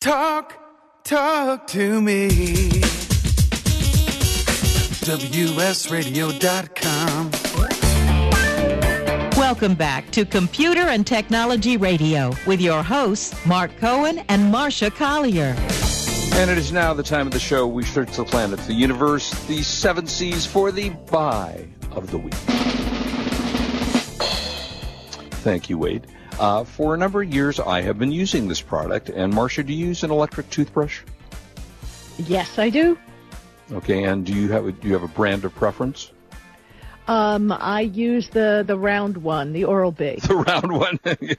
Talk, talk to me. WSRadio.com. Welcome back to Computer and Technology Radio with your hosts, Mark Cohen and Marsha Collier. And it is now the time of the show we search the planet, the universe, the seven seas for the buy of the week. Thank you, Wade. Uh, for a number of years, I have been using this product. And Marsha, do you use an electric toothbrush? Yes, I do. Okay, and do you have do you have a brand of preference? Um, I use the the round one, the Oral B. The round one.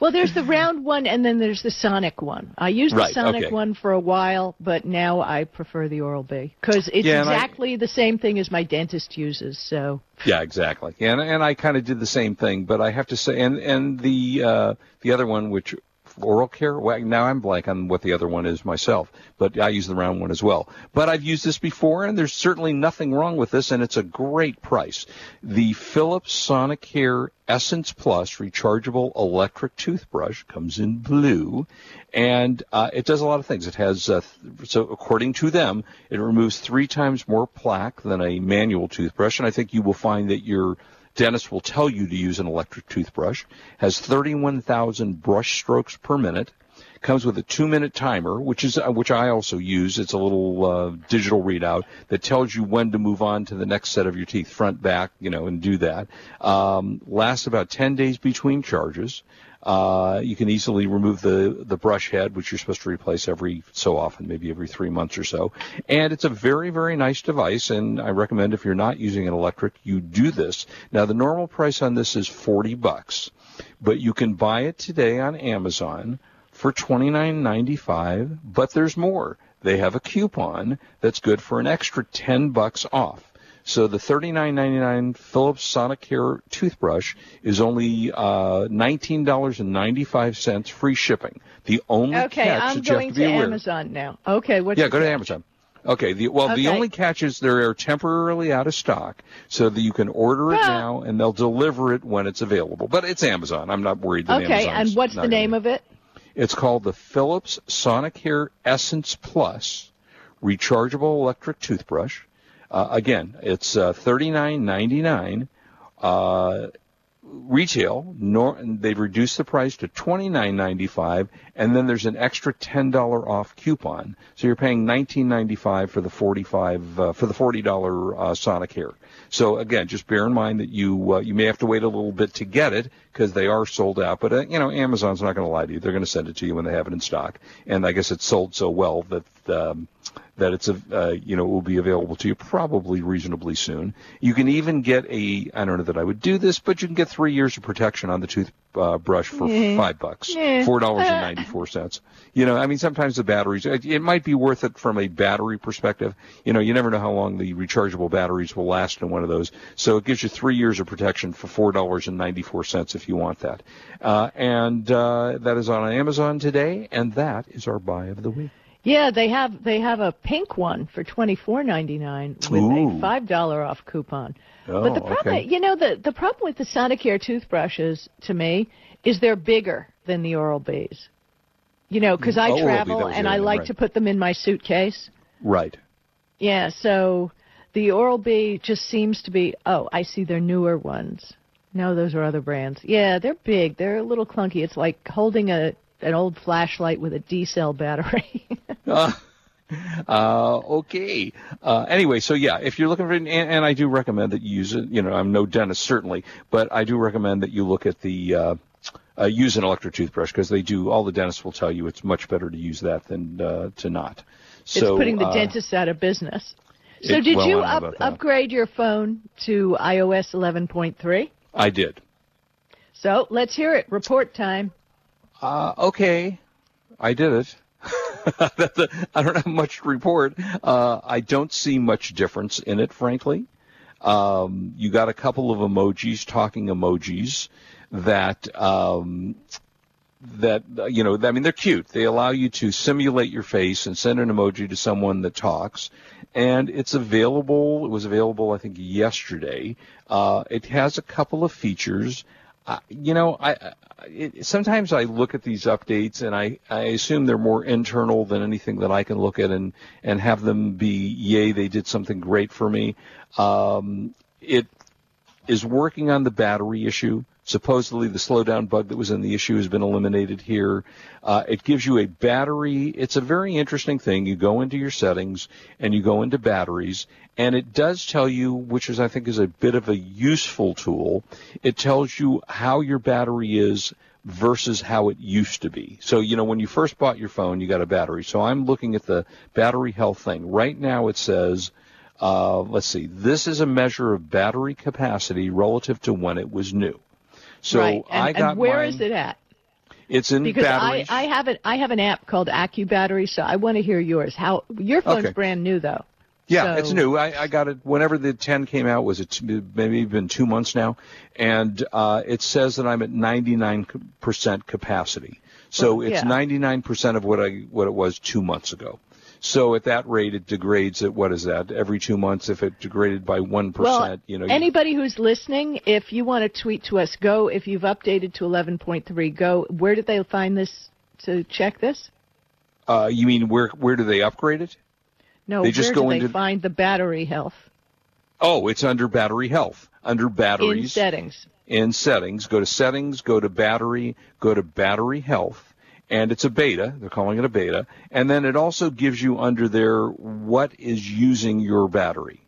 well, there's the round one, and then there's the Sonic one. I used the Sonic okay. one for a while, but now I prefer the Oral B because it's Yeah, and I- exactly the same thing as my dentist uses. So Yeah, exactly. And and I kind of did the same thing, but I have to say, and and the uh, the other one, which oral care. Well, now I'm blank on what the other one is myself, but I use the round one as well. But I've used this before, and there's certainly nothing wrong with this, and it's a great price. The Philips Sonicare Essence Plus rechargeable electric toothbrush comes in blue, and uh, it does a lot of things. It has, uh, th- so according to them, it removes three times more plaque than a manual toothbrush, and I think you will find that your dentist will tell you to use an electric toothbrush. Has 31,000 brush strokes per minute. Comes with a two-minute timer, which is uh, which I also use. It's a little uh, digital readout that tells you when to move on to the next set of your teeth, front, back, you know, and do that. Um, lasts about 10 days between charges. Uh, you can easily remove the, the brush head, which you're supposed to replace every so often, maybe every three months or so. And it's a very, very nice device, and I recommend if you're not using an electric, you do this. Now, the normal price on this is 40 bucks, but you can buy it today on Amazon for $29.95, but there's more. They have a coupon that's good for an extra 10 bucks off. So the $39.99 Philips Sonicare toothbrush is only uh, $19.95 free shipping. The only okay, catch I'm that you have going to be aware. Amazon now. Okay, what's Yeah, go to? Amazon. Okay. The, well, the only catch is they are temporarily out of stock, so that you can order it now and they'll deliver it when it's available. But it's Amazon. I'm not worried that Okay, Amazon's and what's the gonna- name of it? It's called the Philips Sonicare Essence Plus rechargeable electric toothbrush. Uh, again, it's uh, $39.99. Uh, retail, nor, they've reduced the price to $29.95, and then there's an extra $10 off coupon. So you're paying $19.95 for the 45 uh, for the $40 uh, Sonicare. So again, just bear in mind that you uh, you may have to wait a little bit to get it because they are sold out. But uh, you know, Amazon's not going to lie to you; they're going to send it to you when they have it in stock. And I guess it's sold so well that um, that it's a uh, you know it will be available to you probably reasonably soon. You can even get a I don't know that I would do this, but you can get three years of protection on the toothbrush for Yeah. five bucks, Yeah. four dollars and ninety four cents. You know, I mean, sometimes the batteries it, it might be worth it from a battery perspective. You know, you never know how long the rechargeable batteries will last in one of those. So it gives you three years of protection for four dollars and ninety four cents if you want that. Uh, and uh, that is on Amazon today, and that is our buy of the week. Yeah, they have they have a pink one for twenty four ninety nine with Ooh. a five dollar off coupon. Oh, but the problem, okay. you know, the the problem with the Sonicare toothbrushes to me is they're bigger than the Oral B's. You know, because I Oh, travel that was the and I like right. to put them in my suitcase. Right. Yeah, so the Oral B just seems to be. Oh, I see their newer ones. No, those are other brands. Yeah, they're big. They're a little clunky. It's like holding a an old flashlight with a D cell battery. Uh, uh, okay. Uh, anyway, so yeah, if you're looking for, and, and I do recommend that you use it. You know, I'm no dentist certainly, but I do recommend that you look at the uh, uh, use an electric toothbrush because they do. All the dentists will tell you it's much better to use that than uh, to not. So it's putting the dentists out of business. So it- did well, you I don't know up, upgrade your phone to iOS 11.3? I did. So let's hear it. Report time. Uh, okay, I did it. I don't have much to report. Uh, I don't see much difference in it, frankly. Um, you got a couple of emojis, talking emojis, that um, that you know. I mean, they're cute. They allow you to simulate your face and send an emoji to someone that talks, and it's available. It was available, I think, yesterday. Uh, it has a couple of features. You know, I, I it, sometimes I look at these updates and I, I assume they're more internal than anything that I can look at and and have them be yay they did something great for me. Um, it is working on the battery issue. Supposedly, the slowdown bug that was in the issue has been eliminated here. Uh, it gives you a battery. It's a very interesting thing. You go into your settings and you go into batteries, and it does tell you, which is I think is a bit of a useful tool. It tells you how your battery is versus how it used to be. So, you know, when you first bought your phone, you got a battery. So I'm looking at the battery health thing. Right now it says, uh, let's see, this is a measure of battery capacity relative to when it was new. So right. and, I got and where mine, is it at? It's in Because batteries. I, I have it. I have an app called AccuBattery, so I want to hear yours. How your phone's Okay. brand new though. Yeah, So- it's new. I, I got it whenever the 10 came out. Was it t- maybe been two months now? And uh, it says that I'm at 99% capacity. So Well, it's yeah. 99% of what I what it was two months ago. So at that rate, it degrades at what is that? Every two months, if it degraded by one Well, you know. anybody who's listening, if you want to tweet to us, go. If you've updated to 11.3, go. Where did they find this to check this? uh, you mean where where do they upgrade it? No, They just where go do they into- find the battery health Oh, it's under battery health, under batteries. in settings? in settings, go to settings, go to battery, go to battery health, and it's a beta. They're calling it a beta. And then it also gives you under there what is using your battery.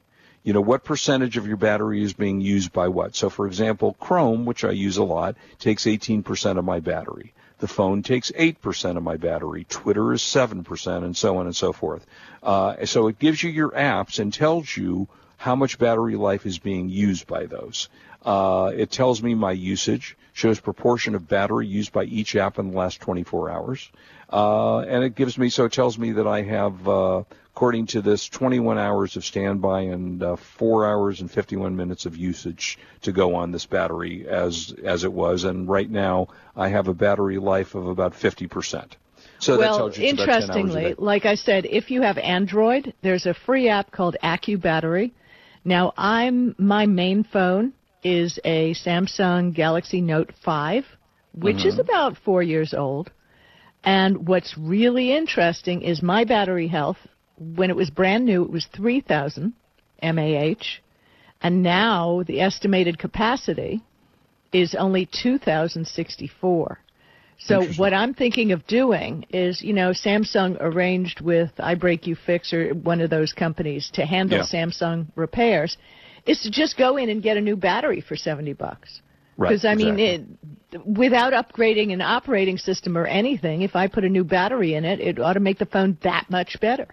You know, what percentage of your battery is being used by what. So for example, Chrome, which I use a lot, takes 18% of my battery. The phone takes 8% of my battery. Twitter is 7% and so on and so forth. Uh, so it gives you your apps and tells you how much battery life is being used by those. Uh, it tells me my usage, shows proportion of battery used by each app in the last 24 hours. Uh, and it gives me, so it tells me that I have, uh, according to this, 21 hours of standby and uh, 4 hours and 51 minutes of usage to go on this battery as, as it was. And right now I have a battery life of about 50%. So that well, tells you about 10 hours a interestingly, like I said, if you have Android, there's a free app called AccuBattery. Now, I'm my main phone is a Samsung Galaxy Note 5, which Mm-hmm. is about four years old. And what's really interesting is my battery health. When it was brand new, it was 3,000 mAh, and now the estimated capacity is only 2,064. So what I'm thinking of doing is, you know, Samsung arranged with I Break You Fix or one of those companies to handle Yeah. Samsung repairs, is to just go in and get a new battery for 70 bucks. Right, Because I mean, exactly. it, without upgrading an operating system or anything, if I put a new battery in it, it ought to make the phone that much better.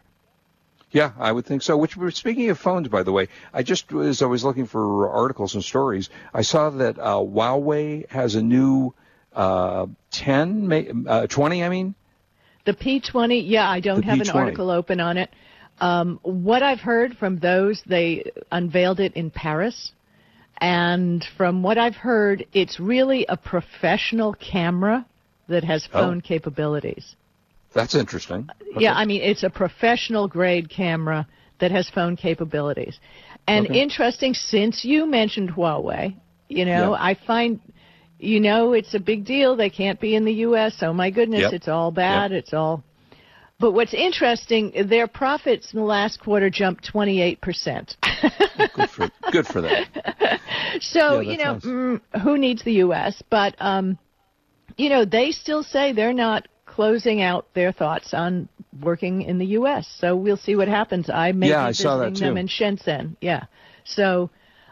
Yeah, I would think so. Which, speaking of phones, by the way, I just as I was looking for articles and stories, I saw that uh, Huawei has a new uh, 10, ma- uh, 20. I mean, The P20, yeah, I don't The have an P20. article open on it. Um, what I've heard from those, they unveiled it in Paris. And from what I've heard, it's really a professional camera that has Oh. phone capabilities. that's interesting. Yeah, I mean, it's a professional grade camera that has phone capabilities. And Okay. interesting, since you mentioned Huawei, you know, Yeah. I find, you know, it's a big deal. They can't be in the U.S. Oh my goodness, Yep. it's all bad. It's all. But what's interesting, their profits in the last quarter jumped 28%. good for good for them. So, Yeah, you know, mm, who needs the U.S.? But, um, you know, they still say they're not closing out their thoughts on working in the U.S. So we'll see what happens. I may Yeah, be that visiting them in Shenzhen. Yeah. So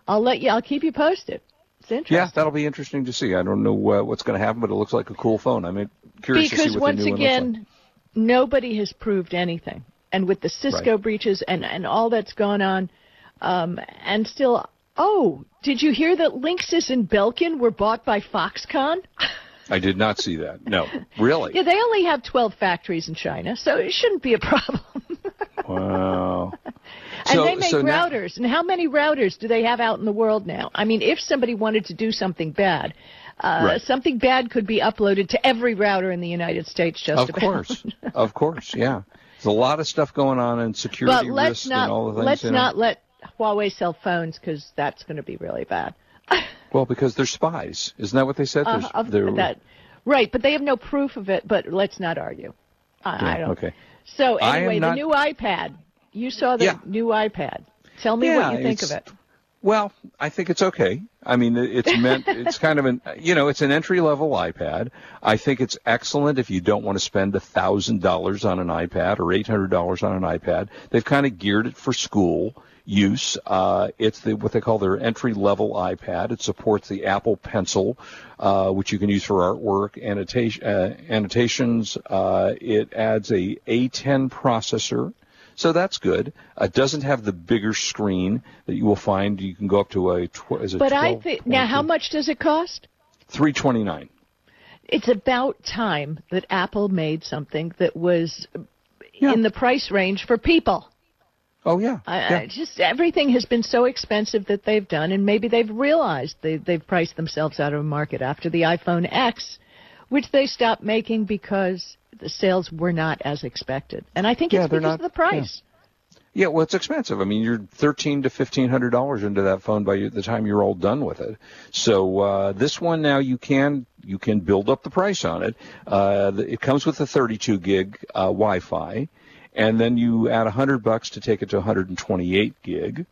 I'll let you. I'll keep you posted. It's interesting. Yeah, that'll be interesting to see. I don't know uh, what's going to happen, but it looks like a cool phone. I'm curious to see what once the new one looks like. Nobody has proved anything. And with the Cisco Right. breaches and and all that's gone on, um, and still. Oh, did you hear that Linksys and Belkin were bought by Foxconn? I did not see that. No, really. Yeah, they only have 12 factories in China, so it shouldn't be a problem. Wow. and So- they make so now- routers. and how many routers do they have out in the world now? I mean, if somebody wanted to do something bad, uh, Right. something bad could be uploaded to every router in the United States just Of about. course, of course, yeah. There's a lot of stuff going on in But security let's risks not and all the things. let's you know. not let Huawei sell phones because that's going to be really bad. Well, because they're spies. Isn't that what they said? Uh, they're- that, right? But they have no proof of it. But let's not argue. I, I don't. okay. So anyway, not- the new iPad. You saw the Yeah. new iPad. Tell me Yeah, what you think of it. Well, I think it's okay. I mean, it's meant, it's kind of an, you know, it's an entry level iPad. I think it's excellent if you don't want to spend $1,000 on an iPad or $800 on an iPad. They've kind of geared it for school use. Uh, it's the, what they call their entry level iPad. It supports the Apple Pencil, uh, which you can use for artwork, annotation, uh, annotations. Uh, it adds a A10 processor. So that's good. Uh, it doesn't have the bigger screen that you will find. You can go up to a tw- is it But I think now, how much does it cost? Three twenty nine. It's about time that Apple made something that was Yeah. in the price range for people. Oh yeah. I, yeah. I just everything has been so expensive that they've done, and maybe they've realized they, they've priced themselves out of the market after the iPhone X, which they stopped making because the sales were not as expected. And I think Yeah, it's because not- of the price. Yeah, well, it's expensive. I mean, you're thirteen to fifteen hundred dollars into that phone by the time you're all done with it. So uh, this one now you can you can build up the price on it. Uh, it comes with a 32 gig uh, Wi-Fi, and then you add a hundred bucks to take it to 128 gig.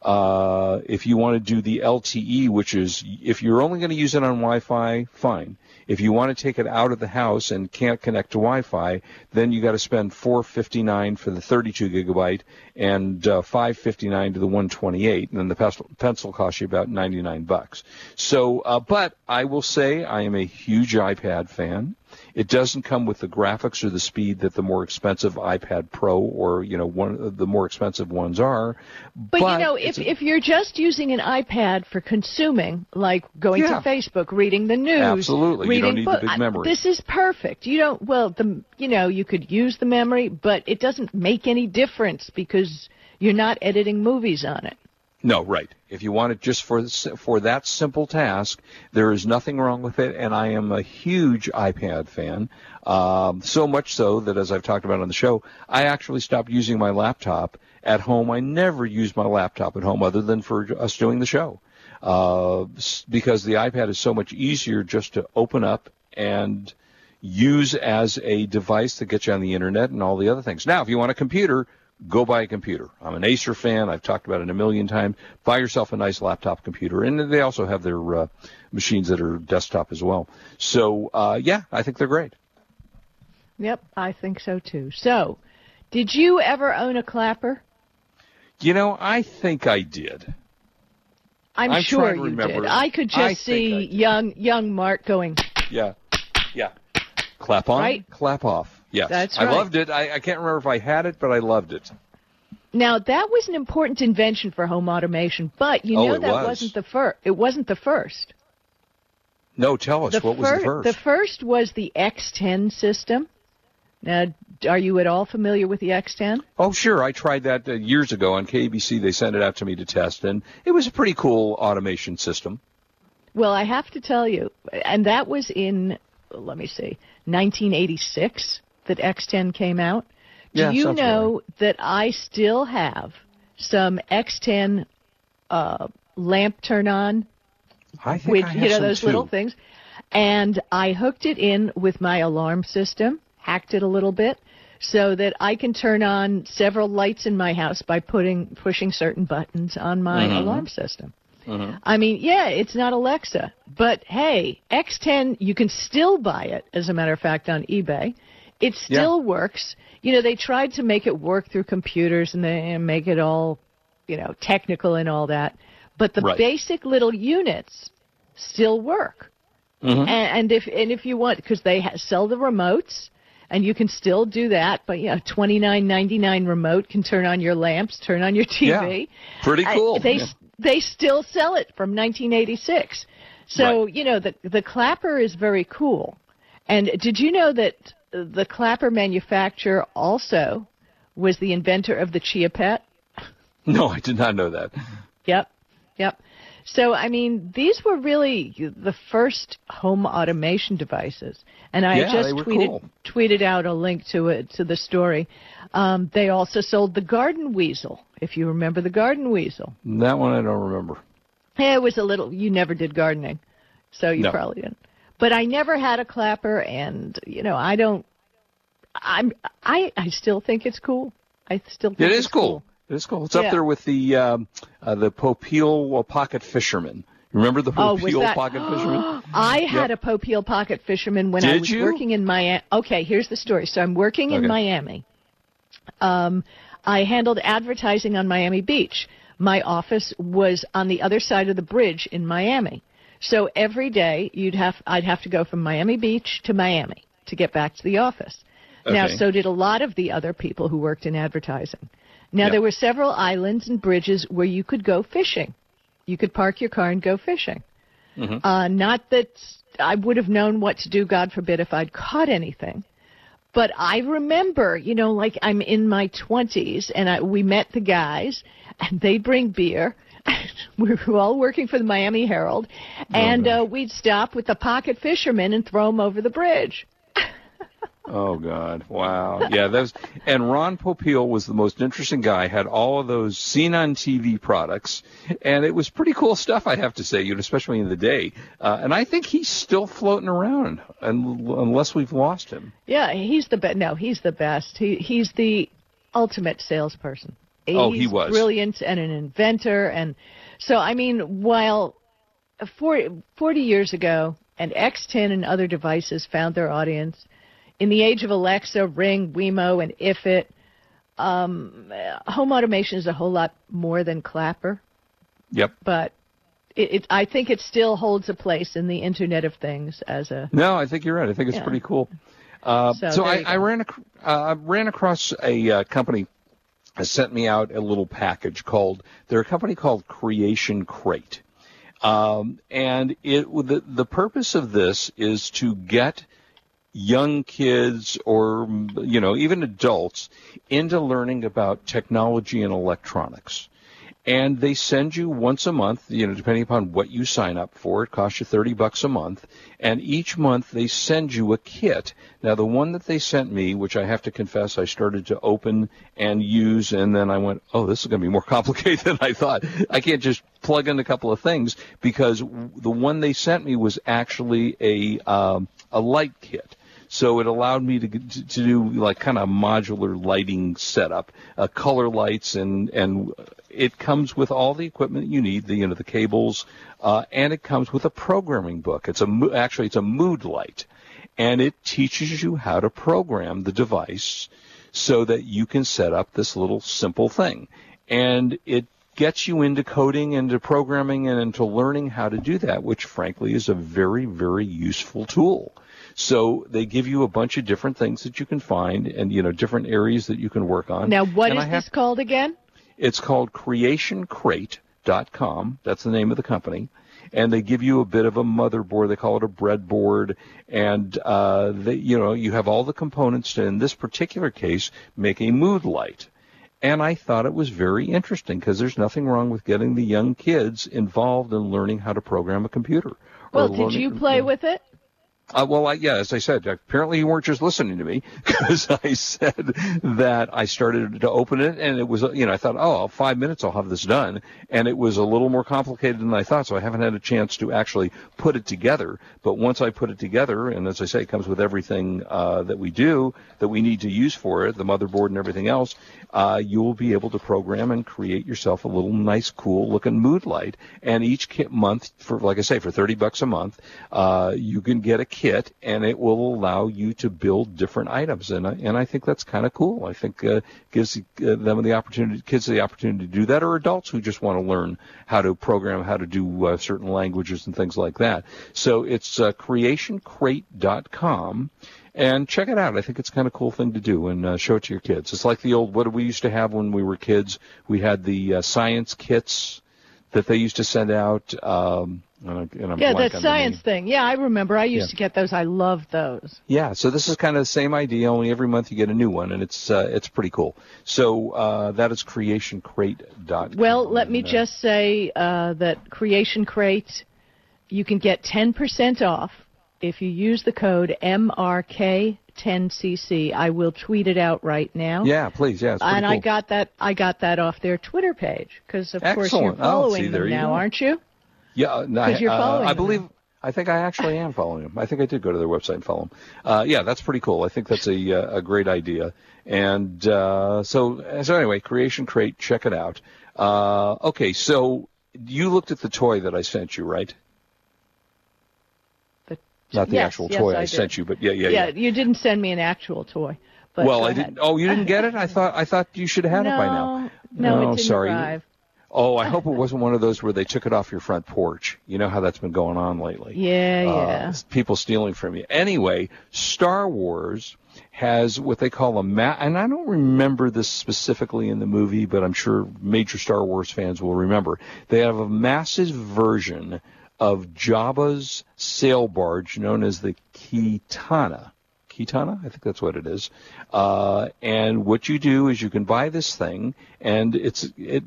Uh, if you want to do the LTE, which is if you're only going to use it on Wi-Fi, fine. If you want to take it out of the house and can't connect to Wi-Fi, then you got to spend 459 for the 32 gigabyte and uh, 559 to the 128, and then the pencil, pencil costs you about 99 bucks. So, uh, but I will say I am a huge iPad fan. It doesn't come with the graphics or the speed that the more expensive iPad Pro or you know one of the more expensive ones are. But, you know, if a- if you're just using an iPad for consuming, like going Yeah. to Facebook, reading the news, Absolutely. You don't need the big I- memory. This is perfect. You don't. Well, the you know you could use the memory, but it doesn't make any difference because you're not editing movies on it. No, right. If you want it just for for that simple task, there is nothing wrong with it. And I am a huge iPad fan, um, so much so that as I've talked about on the show, I actually stopped using my laptop at home. I never use my laptop at home other than for us doing the show, uh, because the iPad is so much easier just to open up and use as a device that gets you on the internet and all the other things. Now, if you want a computer, go buy a computer. I'm an Acer fan. I've talked about it a million times. Buy yourself a nice laptop computer, and they also have their uh, machines that are desktop as well. So, uh, yeah, I think they're great. Yep, I think so too. So, did you ever own a clapper? You know, I think I did. I'm, I'm sure you remember. did. I could just I see young young Mark going. Yeah, yeah. Clap on, Right? clap off. Yes, That's I loved it. I, I can't remember if I had it, but I loved it. Now that was an important invention for home automation, but you Oh, know it that was. not the first. It wasn't the first. No, tell us The what was the first. The first was the X10 system. Now, are you at all familiar with the X10? Oh, sure. I tried that uh, years ago on KBC. They sent it out to me to test, and it was a pretty cool automation system. Well, I have to tell you, and that was in, let me see, 1986 that X10 came out. Do Yeah, you know that I still have some X10 uh, lamp turn on I think with I have you know some those too. little things. And I hooked it in with my alarm system, hacked it a little bit, so that I can turn on several lights in my house by putting pushing certain buttons on my Mm-hmm. alarm system. I mean, yeah, it's not Alexa, but hey, X10, you can still buy it. As a matter of fact, on eBay, it still works. You know, they tried to make it work through computers and they and make it all, you know, technical and all that, but the Right. basic little units still work. Mm-hmm. And, and if and if you want, because they ha- sell the remotes, and you can still do that. But yeah, twenty nine ninety nine remote can turn on your lamps, turn on your TV. Yeah. Pretty I- cool. they Yeah. they still sell it from 1986. So Right. you know the the clapper is very cool. And did you know that the clapper manufacturer also was the inventor of the Chia Pet? No, I did not know that. Yep, yep. So I mean, these were really the first home automation devices, and I Yeah, just tweeted cool. tweeted out a link to it to the story. Um, they also sold the Garden Weasel, if you remember the Garden Weasel. That one I don't remember. It was a little. You never did gardening, so you No. probably didn't. But I never had a clapper, and you know, I don't. I'm. I. I still think it's cool. I still think It it's is cool. It is cool. It's up there with the um, uh, the Popeil pocket fisherman. Remember the Oh, Popeil that- pocket fisherman? I had a Popeil pocket fisherman when I was you? working in Miami. Okay, here's the story. So I'm working in Okay. Miami. Um, I handled advertising on Miami Beach. My office was on the other side of the bridge in Miami. So every day you'd have I'd have to go from Miami Beach to Miami to get back to the office. Now, so did a lot of the other people who worked in advertising. Now, Yeah. there were several islands and bridges where you could go fishing. You could park your car and go fishing. Uh, not that I would have known what to do, God forbid, if I'd caught anything. But I remember, you know, like I'm in my 20s and I, we met the guys and they bring beer. We were all working for the Miami Herald. And uh, we'd stop with the pocket fishermen and throw them over the bridge. Oh God! Wow. Yeah, was. And Ron Popeil was the most interesting guy. Had all of those seen on TV products, and it was pretty cool stuff. I have to say, you know, especially in the day. Uh, and I think he's still floating around, un- unless we've lost him. Yeah, he's the best. No, he's the best. He he's the ultimate salesperson. Oh, he was. brilliant and an inventor, and so I mean, while 40, 40 years ago, and X10 and other devices found their audience in the age of Alexa, Ring, Wemo, and IFTTT. Um, home automation is a whole lot more than Clapper, Yep. but it, it, I think it still holds a place in the Internet of Things as a No, I think you're right. I think it's Yeah. pretty cool. Uh, So so I, I ran ac- uh, ran across a uh, company sent me out a little package called. They're a company called Creation Crate, um, and it the the purpose of this is to get young kids or you know even adults into learning about technology and electronics and they send you once a month, you know, depending upon what you sign up for. It costs you 30 bucks a month. And each month they send you a kit. Now, the one that they sent me, which I have to confess I started to open and use, and then I went, oh, this is going to be more complicated than I thought. I can't just plug in a couple of things because the one they sent me was actually a, um, a light kit. So it allowed me to, to, do like kind of modular lighting setup, uh, color lights, and and it comes with all the equipment you need, the you know the cables, uh, and it comes with a programming book. It's a actually it's a mood light, and it teaches you how to program the device so that you can set up this little simple thing, and it gets you into coding into programming and into learning how to do that, which frankly is a very very useful tool. So they give you a bunch of different things that you can find and, you know, different areas that you can work on. now. What And is have- this called again? It's called creationcrate.com. That's the name of the company. And they give you a bit of a motherboard. They call it a breadboard. And, uh, they, you know, you have all the components to, in this particular case, make a mood light. And I thought it was very interesting because there's nothing wrong with getting the young kids involved in learning how to program a computer. Well, did learning- you play with it? Uh, well, I, yeah, as I said, apparently you weren't just listening to me because I said that I started to open it and it was, you know, I thought, oh, five minutes I'll have this done. And it was a little more complicated than I thought, so I haven't had a chance to actually put it together. But once I put it together, and as I say, it comes with everything uh, that we do that we need to use for it, the motherboard and everything else, uh, you will be able to program and create yourself a little nice, cool looking mood light. And each month, for like I say, for 30 bucks a month, uh, you can get a kit and it will allow you to build different items. And I, and I think that's kind of cool. I think uh, gives uh, them the opportunity, kids the opportunity to do that, or adults who just want to learn how to program, how to do uh, certain languages and things like that. So it's uh, creationcrate.com. And check it out. I think it's kind of cool thing to do and uh, show it to your kids. It's like the old, what we used to have when we were kids? We had the uh, science kits that they used to send out. Um, and I- and I'm Yeah, that science thing. Yeah, I remember. I used Yeah. to get those. I loved those. Yeah, so this is kind of the same idea. Only every month you get a new one, and it's uh, it's pretty cool. So uh, that is creationcrate.com. Well, let me uh, just say uh, that Creation Crate, you can get 10% off if you use the code MRK10CC. I will tweet it out right now. Yeah, please. Yeah, and cool. I got that. I got that off their Twitter page because, of course, you're Oh, following see, them now, aren't you? Yeah, uh, no, I, Because you're uh, following I them. believe. I think I actually am following them. I think I did go to their website and follow them. Uh, yeah, that's pretty cool. I think that's a uh, a great idea. And uh, so so anyway, Creation Crate, check it out. Uh, okay, so you looked at the toy that I sent you, right? Not the yes, actual yes, toy I I, sent you, but yeah, yeah, Yeah, yeah. you didn't send me an actual toy. But well, I didn't. Oh, you didn't get it? I thought I thought you should have had no, it by now. No, No, it sorry. arrive. Oh, I hope it wasn't one of those where they took it off your front porch. You know how that's been going on lately. Yeah, Uh, yeah. people stealing from you. Anyway, Star Wars has what they call a ma- and I don't remember this specifically in the movie, but I'm sure major Star Wars fans will remember. They have a massive version of Jabba's sail barge known as the Khetanna. Khetanna, I think that's what it is. Uh, and what you do is you can buy this thing, and it's it,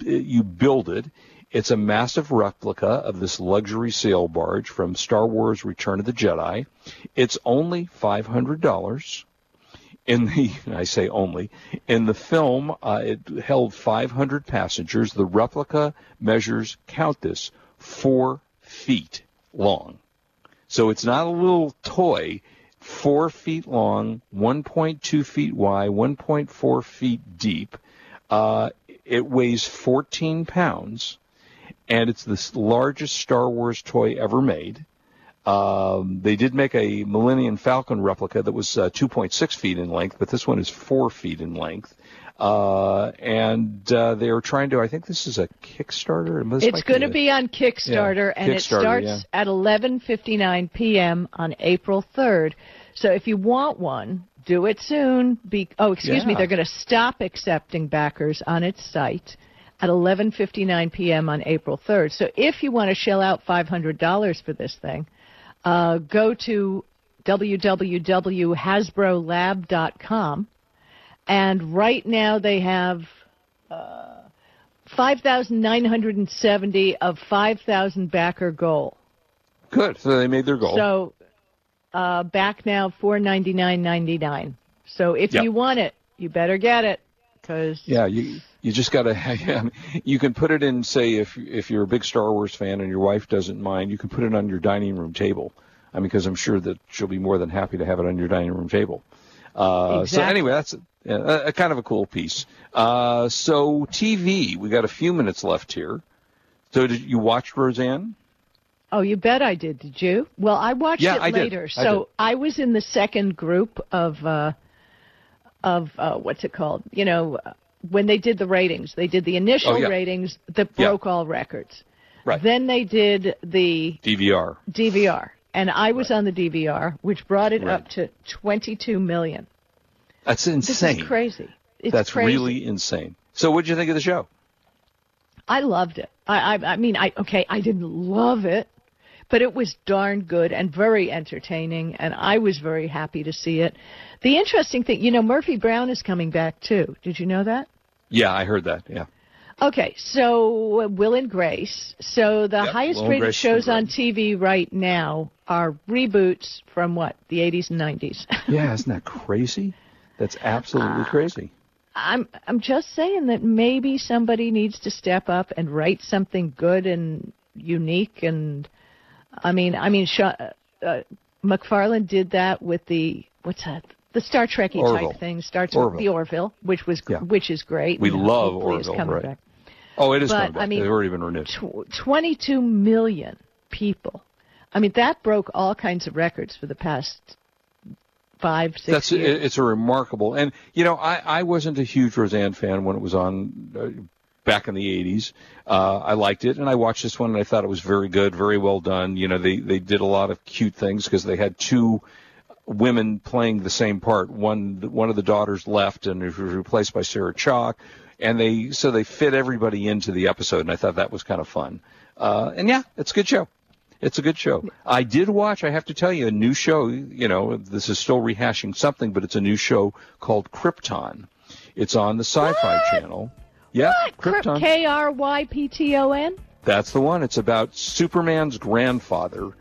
it you build it. It's a massive replica of this luxury sail barge from Star Wars: Return of the Jedi. It's only five hundred dollars. In the, I say only, in the film, uh, it held 500 passengers. The replica measures, count this, four feet long. So it's not a little toy, four feet long, 1.2 feet wide, 1.4 feet deep. Uh, it weighs 14 pounds, and it's the largest Star Wars toy ever made. Um, they did make a Millennium Falcon replica that was uh, 2.6 feet in length, but this one is 4 feet in length. Uh, and uh, they are trying to, I think this is a Kickstarter. This It's going to be on Kickstarter, and it starts yeah. at 11:59 p.m. on April 3rd. So if you want one, do it soon. Be, oh, excuse me, they're going to stop accepting backers on its site at 11:59 p.m. on April 3rd. So if you want to shell out $500 for this thing, uh, go to www.hasbrolab.com, and right now they have uh, 5,970 of 5,000 backer goal. Good. So they made their goal. So uh, back now 499.99. So if Yep. you want it, you better get it because Yeah, you you just gotta. You can put it in, say, if if you're a big Star Wars fan and your wife doesn't mind, you can put it on your dining room table. I mean, because I'm sure that she'll be more than happy to have it on your dining room table. Uh, So anyway, that's a, kind of a cool piece. Uh, so TV, we got a few minutes left here. So did you watch Roseanne? Oh, you bet I did. Did you? Well, I watched Yeah, it I did. later. I so did. I was in the second group of uh of uh what's it called? You know, when they did the ratings, they did the initial Oh, yeah. ratings that Yeah. broke all records. Right. Then they did the DVR. DVR, and I was on the DVR, which brought it Right. up to 22 million. That's insane. This is crazy. It's That's crazy. really insane. So what'd you think of the show? I loved it. I, I, I mean, I okay, I didn't love it, but it was darn good and very entertaining, and I was very happy to see it. The interesting thing, you know, Murphy Brown is coming back too. Did you know that? Yeah, I heard that. Yeah. Okay, so Will and Grace. So the Yep, highest Will rated shows on. TV right now are reboots from what the 80s and 90s. Yeah, isn't that crazy? That's absolutely crazy. I'm I'm just saying that maybe somebody needs to step up and write something good and unique and I mean I mean Sha uh, MacFarlane did that with the what's that the Star Trekky Orville. type thing starts Orville. with the Orville which was Yeah. which is great. We love Orville, coming right. back. Oh, it is But, coming back. I mean, They've already been renewed. Tw- 22 million people. I mean that broke all kinds of records for the past five six That's years. it's a remarkable, and you know, I I wasn't a huge Roseanne fan when it was on uh, back in the '80s. Uh, I liked it, and I watched this one, and I thought it was very good, very well done. You know, they they did a lot of cute things because they had two women playing the same part. One one of the daughters left and was replaced by Sarah Chalke, and they so they fit everybody into the episode, and I thought that was kind of fun. Uh, and yeah, it's a good show. It's a good show. I did watch, I have to tell you, a new show. You know, this is still rehashing something, but it's a new show called Krypton. It's on the Sci-Fi Channel. Yeah, Krypton. K R Y P T O N. That's the one. It's about Superman's grandfather.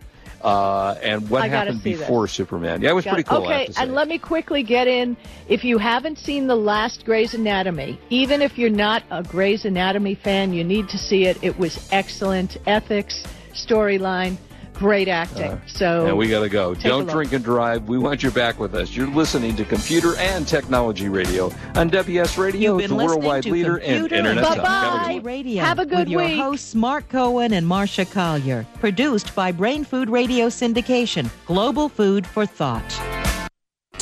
Uh, and what happened before this. Superman? Yeah, it was Got- pretty cool. Okay, have to say. and let me quickly get in. If you haven't seen the last Grey's Anatomy, even if you're not a Grey's Anatomy fan, you need to see it. It was excellent. Ethics, storyline, great acting. so and we got to go. Don't drink and drive. We want you back with us. You're listening to Computer and Technology Radio on WS Radio, You've been the listening worldwide to leader in Computer Internet and talk. Have a good Technology. Radio. Have a good with your hosts Mark Cohen and Marsha Collier. Produced by Brain Food Radio Syndication. Global food for thought.